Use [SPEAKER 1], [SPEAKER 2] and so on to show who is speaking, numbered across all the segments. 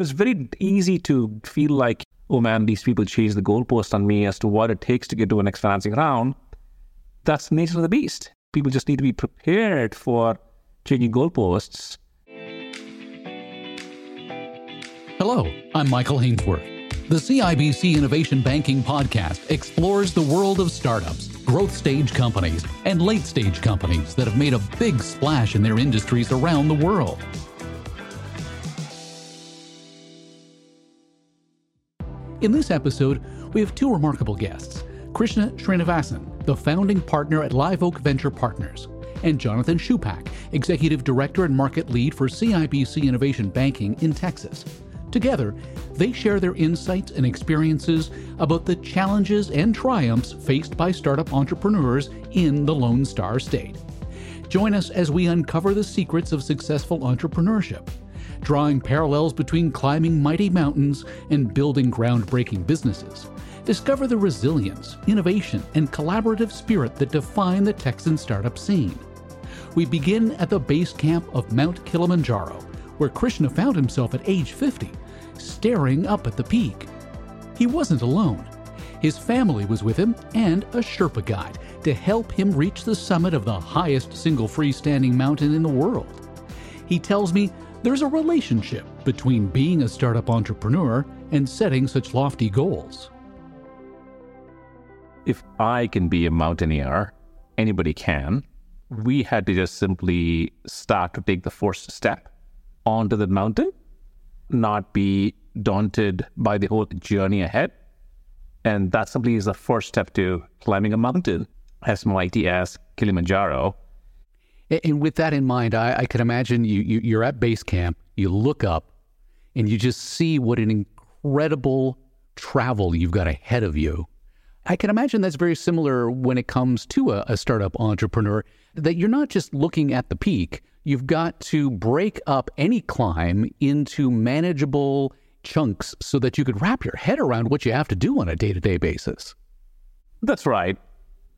[SPEAKER 1] It's very easy to feel like, oh man, these people changed the goalpost on me as to what it takes to get to a next financing round. That's the nature of the beast. People just need to be prepared for changing goalposts.
[SPEAKER 2] Hello, I'm Michael Hainsworth. The CIBC Innovation Banking Podcast explores the world of startups, growth stage companies, and late stage companies that have made a big splash in their industries around the world. In this episode, we have two remarkable guests Krishna Srinivasan, the founding partner at Live Oak Venture Partners, and Jonathan Schupack, Executive Director and Market Lead for CIBC Innovation Banking in Texas. Together, they share their insights and experiences about the challenges and triumphs faced by startup entrepreneurs in the Lone Star State. Join us as we uncover the secrets of successful entrepreneurship drawing parallels between climbing mighty mountains and building groundbreaking businesses. Discover the resilience, innovation, and collaborative spirit that define the Texan startup scene. We begin at the base camp of Mount Kilimanjaro, where Krishna found himself at age 50, staring up at the peak. He wasn't alone. His family was with him and a Sherpa guide to help him reach the summit of the highest single freestanding mountain in the world. He tells me there's a relationship between being a startup entrepreneur and setting such lofty goals.
[SPEAKER 1] If I can be a mountaineer, anybody can. We had to just simply start to take the first step onto the mountain, not be daunted by the whole journey ahead. And that simply is the first step to climbing a mountain as mighty as Kilimanjaro
[SPEAKER 2] and with that in mind, I, I can imagine you, you you're at base camp, you look up, and you just see what an incredible travel you've got ahead of you. I can imagine that's very similar when it comes to a, a, startup entrepreneur, that you're not just looking at the peak, you've got to break up any climb into manageable chunks so that you could wrap your head around what you have to do on a day to day basis.
[SPEAKER 1] That's right.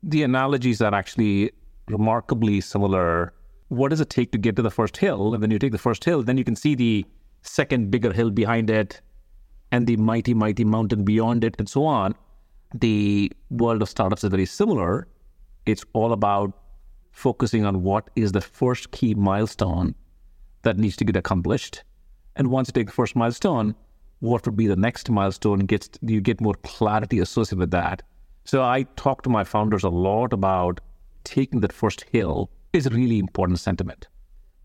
[SPEAKER 1] The analogies that actually remarkably similar. What does it take to get to the first hill? And then you take the first hill, then you can see the second bigger hill behind it and the mighty, mighty mountain beyond it, and so on. The world of startups is very similar. It's all about focusing on what is the first key milestone that needs to get accomplished. And once you take the first milestone, what would be the next milestone? Gets you get more clarity associated with that. So I talk to my founders a lot about taking that first hill is a really important sentiment.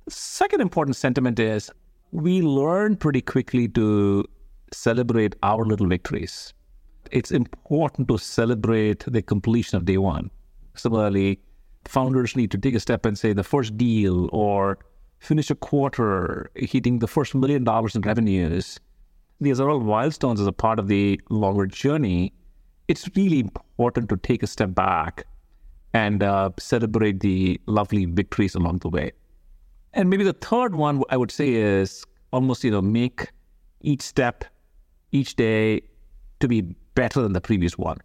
[SPEAKER 1] Second important sentiment is we learn pretty quickly to celebrate our little victories. It's important to celebrate the completion of day one. Similarly, founders need to take a step and say the first deal or finish a quarter, hitting the first million dollars in revenues. These are all milestones as a part of the longer journey. It's really important to take a step back and uh, celebrate the lovely victories along the way. And maybe the third one I would say is almost, you know, make each step, each day to be better than the previous one.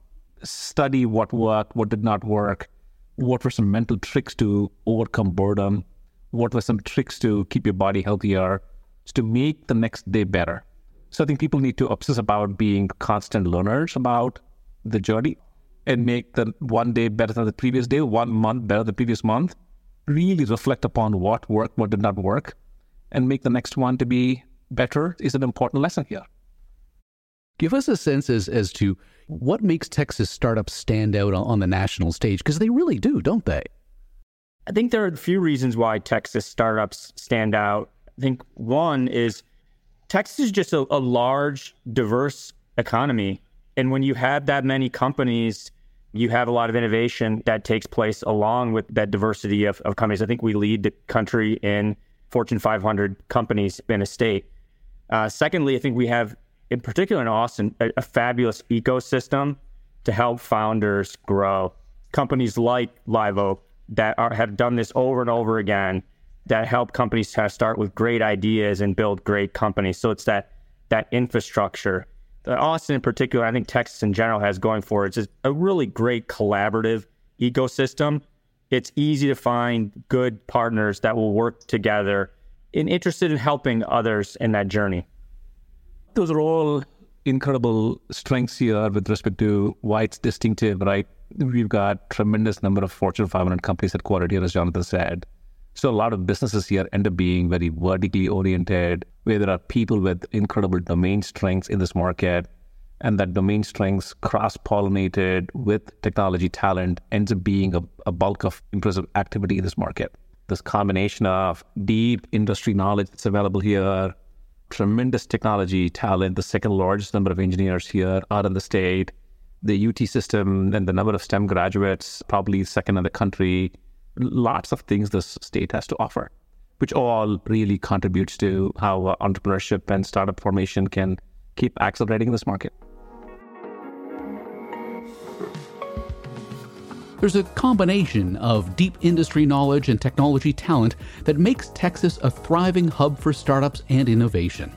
[SPEAKER 1] Study what worked, what did not work, what were some mental tricks to overcome boredom, what were some tricks to keep your body healthier, to make the next day better. So I think people need to obsess about being constant learners about the journey and make the one day better than the previous day, one month better than the previous month. Really reflect upon what worked, what did not work, and make the next one to be better is an important lesson here.
[SPEAKER 2] Give us a sense as, as to what makes Texas startups stand out on the national stage, because they really do, don't they?
[SPEAKER 3] I think there are a few reasons why Texas startups stand out. I think one is Texas is just a, a large, diverse economy. And when you have that many companies you have a lot of innovation that takes place along with that diversity of, of companies. I think we lead the country in Fortune 500 companies in a state. Uh, secondly, I think we have, in particular in Austin, a, a fabulous ecosystem to help founders grow. Companies like Live Oak that are, have done this over and over again that help companies start with great ideas and build great companies. So it's that that infrastructure Uh, Austin in particular, I think Texas in general has going for it. It's a really great collaborative ecosystem. It's easy to find good partners that will work together and interested in helping others in that journey.
[SPEAKER 1] those are all incredible strengths here with respect to why it's distinctive, right? We've got tremendous number of Fortune 500 companies headquartered here, as Jonathan said. So a lot of businesses here end up being very vertically oriented, where there are people with incredible domain strengths in this market, and that domain strengths cross-pollinated with technology talent ends up being a, a bulk of impressive activity in this market. This combination of deep industry knowledge that's available here, tremendous technology talent, the second largest number of engineers here out in the state, the UT system and the number of STEM graduates, probably second in the country. Lots of things this state has to offer, which all really contributes to how uh, entrepreneurship and startup formation can keep accelerating in this market.
[SPEAKER 2] There's a combination of deep industry knowledge and technology talent that makes Texas a thriving hub for startups and innovation.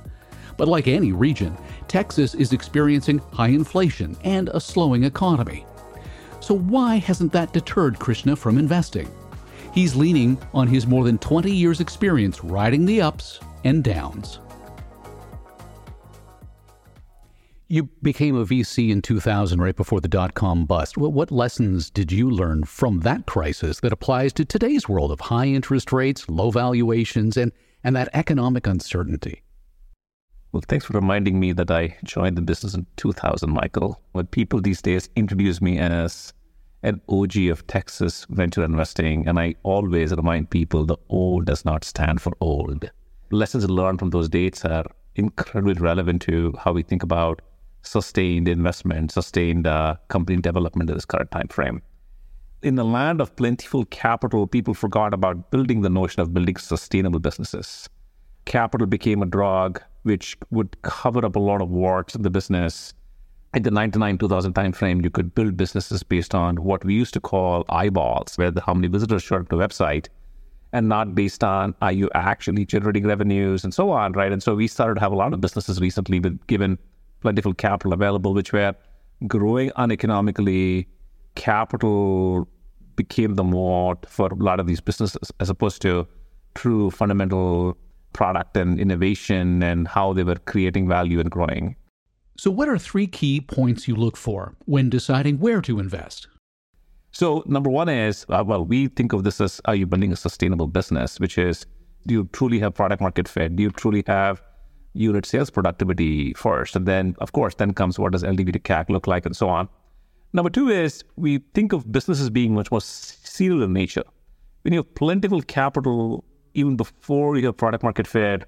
[SPEAKER 2] But like any region, Texas is experiencing high inflation and a slowing economy. So, why hasn't that deterred Krishna from investing? He's leaning on his more than 20 years' experience riding the ups and downs. You became a VC in 2000, right before the dot com bust. What lessons did you learn from that crisis that applies to today's world of high interest rates, low valuations, and, and that economic uncertainty?
[SPEAKER 1] Well, thanks for reminding me that I joined the business in 2000, Michael. When people these days introduce me as an OG of Texas venture investing, and I always remind people the old does not stand for old. Lessons learned from those dates are incredibly relevant to how we think about sustained investment, sustained uh, company development in this current time frame. In the land of plentiful capital, people forgot about building the notion of building sustainable businesses. Capital became a drug which would cover up a lot of warts in the business. In the 99 2000 timeframe, you could build businesses based on what we used to call eyeballs, where the, how many visitors showed up to the website, and not based on are you actually generating revenues and so on, right? And so we started to have a lot of businesses recently with given plentiful capital available, which were growing uneconomically. Capital became the moat for a lot of these businesses, as opposed to true fundamental product and innovation and how they were creating value and growing.
[SPEAKER 2] So, what are three key points you look for when deciding where to invest?
[SPEAKER 1] So, number one is uh, well, we think of this as are you building a sustainable business, which is do you truly have product market fit? Do you truly have unit sales productivity first. And then, of course, then comes what does LTV to CAC look like and so on. Number two is we think of businesses being much more serial in nature. When you have plentiful capital, even before you have product market fit,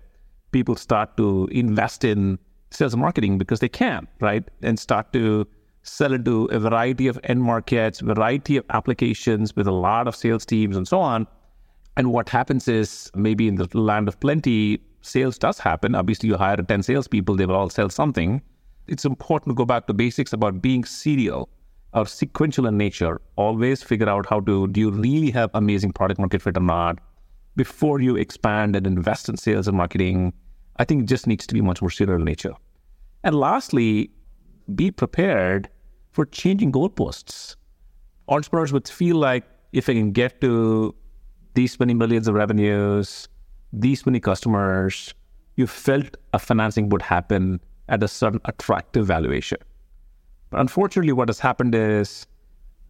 [SPEAKER 1] people start to invest in sales and marketing because they can, right? And start to sell into a variety of end markets, variety of applications with a lot of sales teams and so on. And what happens is maybe in the land of plenty, sales does happen. Obviously, you hire 10 salespeople, they will all sell something. It's important to go back to basics about being serial or sequential in nature. Always figure out how to do you really have amazing product market fit or not before you expand and invest in sales and marketing. I think it just needs to be much more serial in nature. And lastly, be prepared for changing goalposts. Entrepreneurs would feel like if I can get to these many millions of revenues, these many customers, you felt a financing would happen at a certain attractive valuation. But unfortunately, what has happened is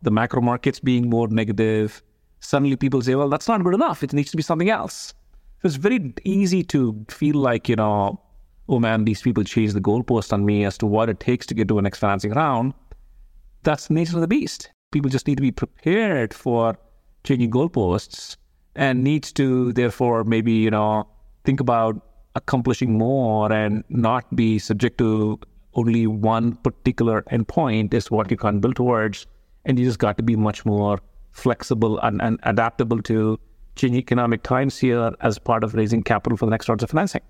[SPEAKER 1] the macro markets being more negative, suddenly people say, well, that's not good enough. It needs to be something else. So it's very easy to feel like, you know, oh man, these people changed the goalpost on me as to what it takes to get to a next financing round. That's the nature of the beast. People just need to be prepared for changing goalposts and needs to therefore maybe you know think about accomplishing more and not be subject to only one particular endpoint is what you can build towards and you just got to be much more flexible and, and adaptable to changing economic times here as part of raising capital for the next rounds of financing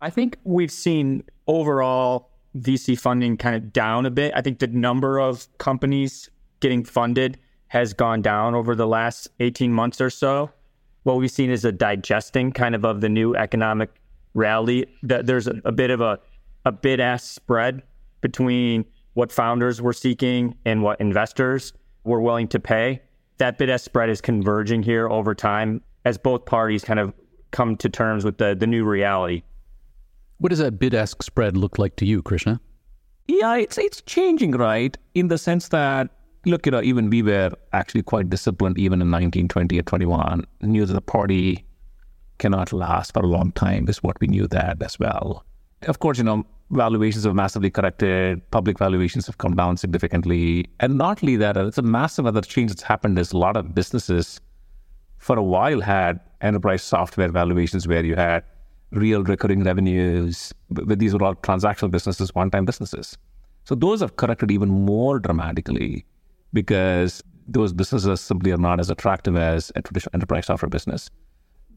[SPEAKER 3] i think we've seen overall vc funding kind of down a bit i think the number of companies getting funded has gone down over the last 18 months or so what we've seen is a digesting kind of of the new economic rally. That there's a, bit of a a bid ask spread between what founders were seeking and what investors were willing to pay. That bid ask spread is converging here over time as both parties kind of come to terms with the the new reality.
[SPEAKER 2] What does that bid ask spread look like to you, Krishna?
[SPEAKER 1] Yeah, it's it's changing, right? In the sense that look, you know, even we were actually quite disciplined even in 1920 or 21. Knew that the party cannot last for a long time is what we knew that as well. Of course, you know, valuations have massively corrected, public valuations have come down significantly. And not only that, it's a massive other change that's happened is a lot of businesses for a while had enterprise software valuations where you had real recurring revenues, but these were all transactional businesses, one-time businesses. So those have corrected even more dramatically because those businesses simply are not as attractive as a traditional enterprise software business.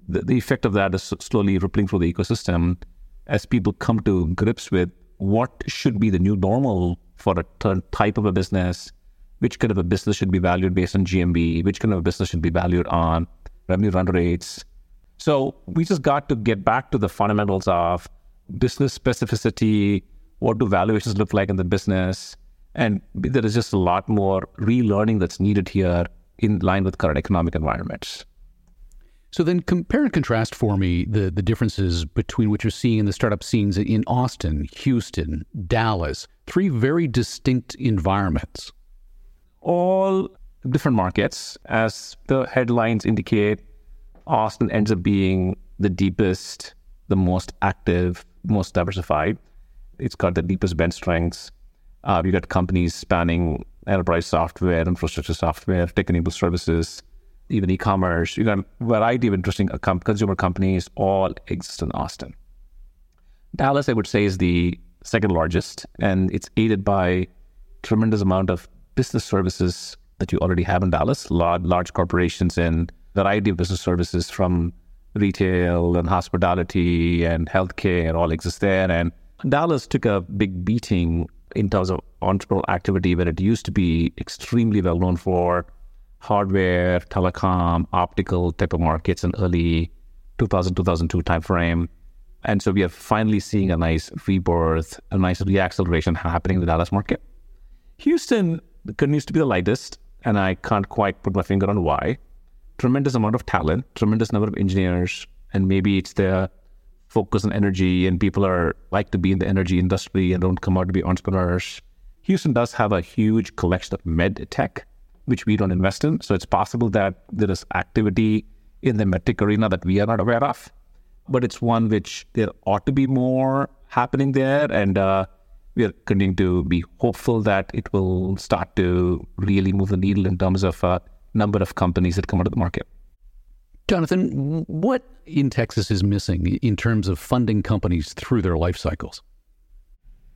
[SPEAKER 1] The, the effect of that is slowly rippling through the ecosystem as people come to grips with what should be the new normal for a type of a business, which kind of a business should be valued based on GMV, which kind of a business should be valued on revenue run rates. So we just got to get back to the fundamentals of business specificity, what do valuations look like in the business, and there is just a lot more relearning that's needed here in line with current economic environments.
[SPEAKER 2] So then compare and contrast for me the, the differences between what you're seeing in the startup scenes in Austin, Houston, Dallas, three very distinct environments.
[SPEAKER 1] All different markets. As the headlines indicate, Austin ends up being the deepest, the most active, most diversified. It's got the deepest bench strengths uh, we got companies spanning enterprise software, infrastructure software, tech-enabled services, even e-commerce. You got a variety of interesting consumer companies all exist in Austin. Dallas, I would say, is the second largest, and it's aided by tremendous amount of business services that you already have in Dallas. Large, large corporations and variety of business services from retail and hospitality and healthcare all exist there. And Dallas took a big beating in terms of entrepreneurial activity where it used to be extremely well known for hardware, telecom, optical type of markets in early 2000, 2002 timeframe. And so we are finally seeing a nice rebirth, a nice reacceleration happening in the Dallas market. Houston continues to be the lightest, and I can't quite put my finger on why. Tremendous amount of talent, tremendous number of engineers, and maybe it's the focus on energy and people are like to be in the energy industry and don't come out to be entrepreneurs. Houston does have a huge collection of med tech, which we don't invest in. So it's possible that there is activity in the medtech arena that we are not aware of. But it's one which there ought to be more happening there. And uh, we are continuing to be hopeful that it will start to really move the needle in terms of uh, number of companies that come out of the market.
[SPEAKER 2] Jonathan, what in Texas is missing in terms of funding companies through their life cycles?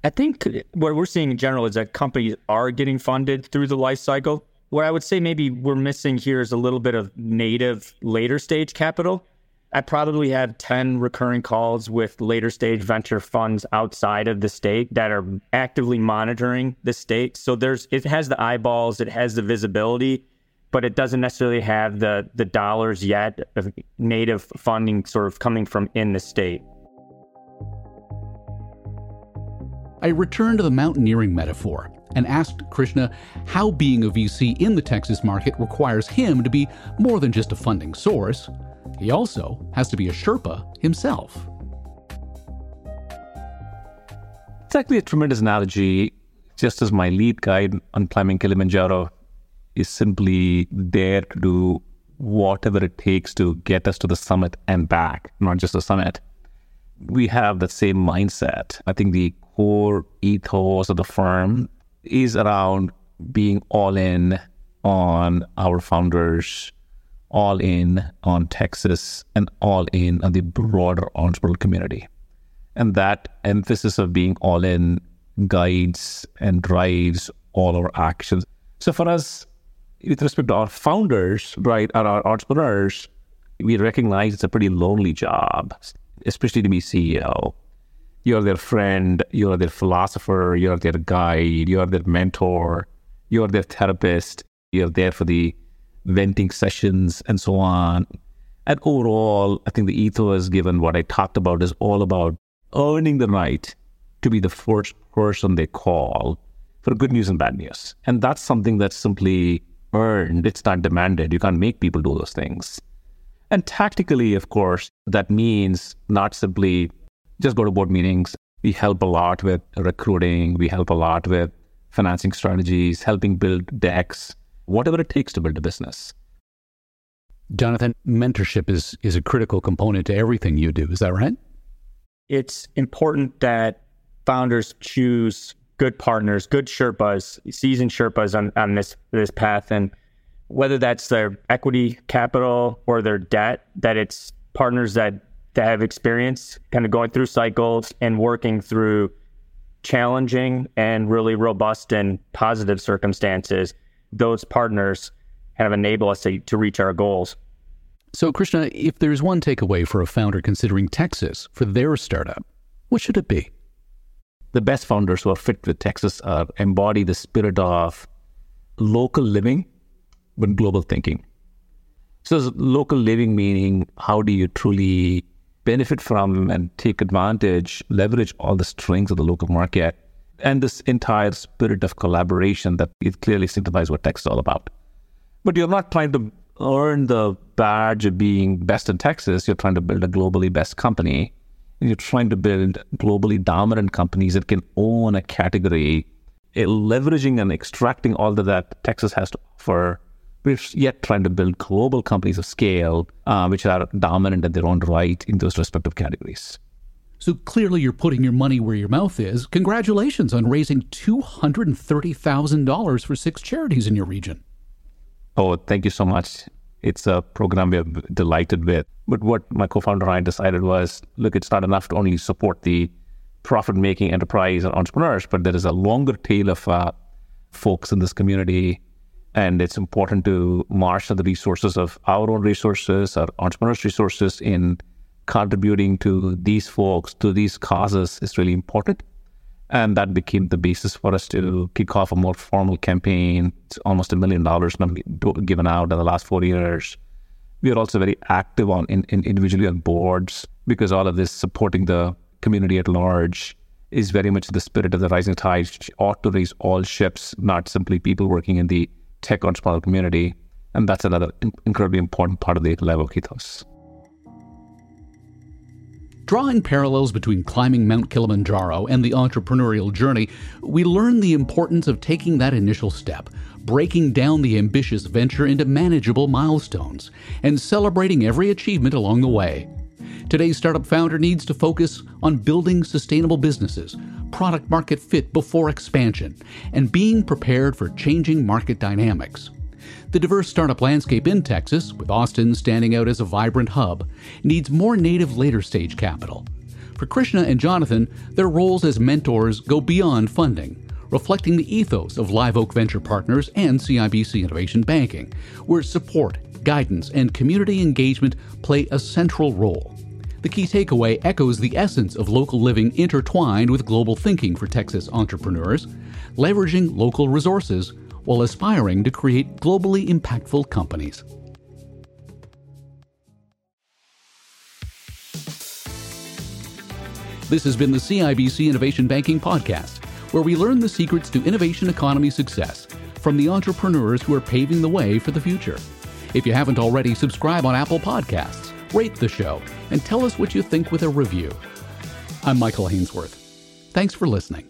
[SPEAKER 3] I think what we're seeing in general is that companies are getting funded through the life cycle. What I would say maybe we're missing here is a little bit of native later stage capital. I probably have 10 recurring calls with later stage venture funds outside of the state that are actively monitoring the state. So there's it has the eyeballs, it has the visibility, but it doesn't necessarily have the the dollars yet of native funding sort of coming from in the state.
[SPEAKER 2] I returned to the mountaineering metaphor and asked Krishna how being a VC in the Texas market requires him to be more than just a funding source. He also has to be a Sherpa himself.
[SPEAKER 1] It's actually a tremendous analogy. Just as my lead guide on climbing Kilimanjaro is simply there to do whatever it takes to get us to the summit and back, not just the summit. We have the same mindset. I think the core ethos of the firm is around being all in on our founders, all in on Texas, and all in on the broader entrepreneurial community. And that emphasis of being all in guides and drives all our actions. So for us, with respect to our founders, right, and our entrepreneurs, we recognize it's a pretty lonely job, especially to be CEO. You're their friend, you're their philosopher, you're their guide, you're their mentor, you're their therapist, you're there for the venting sessions and so on. And overall, I think the ethos given what I talked about is all about earning the right to be the first person they call for good news and bad news. And that's something that's simply earned, it's not demanded. You can't make people do those things. And tactically, of course, that means not simply just go to board meetings. We help a lot with recruiting. We help a lot with financing strategies, helping build decks, whatever it takes to build a business.
[SPEAKER 2] Jonathan, mentorship is, is a critical component to everything you do. Is that right?
[SPEAKER 3] It's important that founders choose good partners, good Sherpas, seasoned Sherpas on, on this this path. And whether that's their equity capital or their debt, that it's partners that, that have experience kind of going through cycles and working through challenging and really robust and positive circumstances. Those partners kind of enable us to, to reach our goals.
[SPEAKER 2] So, Krishna, if there's one takeaway for a founder considering Texas for their startup, what should it be?
[SPEAKER 1] The best founders who are fit with Texas are embody the spirit of local living but global thinking. So, local living meaning how do you truly benefit from and take advantage, leverage all the strengths of the local market, and this entire spirit of collaboration that it clearly signifies what Texas is all about. But you're not trying to earn the badge of being best in Texas. You're trying to build a globally best company. And you're trying to build globally dominant companies that can own a category, eh, leveraging and extracting all that, that Texas has to offer. We're yet trying to build global companies of scale, uh, which are dominant in their own right in those respective categories.
[SPEAKER 2] So clearly, you're putting your money where your mouth is. Congratulations on raising $230,000 for six charities in your region.
[SPEAKER 1] Oh, thank you so much. It's a program we're delighted with. But what my co-founder and I decided was, look, it's not enough to only support the profit-making enterprise and entrepreneurs, but there is a longer tail of uh, folks in this community, and it's important to marshal the resources of our own resources, our entrepreneurs' resources in contributing to these folks, to these causes is really important. And that became the basis for us to kick off a more formal campaign. It's almost a million dollars given out in the last four years. We are also very active on in, in individually on boards because all of this supporting the community at large is very much the spirit of the rising tide ought to raise all ships, not simply people working in the tech entrepreneurial community. And that's another incredibly important part of the Live Oak ethos.
[SPEAKER 2] Drawing parallels between climbing Mount Kilimanjaro and the entrepreneurial journey, we learn the importance of taking that initial step, breaking down the ambitious venture into manageable milestones, and celebrating every achievement along the way. Today's startup founder needs to focus on building sustainable businesses, product market fit before expansion, and being prepared for changing market dynamics. The diverse startup landscape in Texas, with Austin standing out as a vibrant hub, needs more native later stage capital. For Krishna and Jonathan, their roles as mentors go beyond funding, reflecting the ethos of Live Oak Venture Partners and CIBC Innovation Banking, where support, guidance, and community engagement play a central role. The key takeaway echoes the essence of local living intertwined with global thinking for Texas entrepreneurs, leveraging local resources while aspiring to create globally impactful companies. This has been the CIBC Innovation Banking Podcast, where we learn the secrets to innovation economy success from the entrepreneurs who are paving the way for the future. If you haven't already, subscribe on Apple Podcasts, rate the show, and tell us what you think with a review. I'm Michael Hainsworth. Thanks for listening.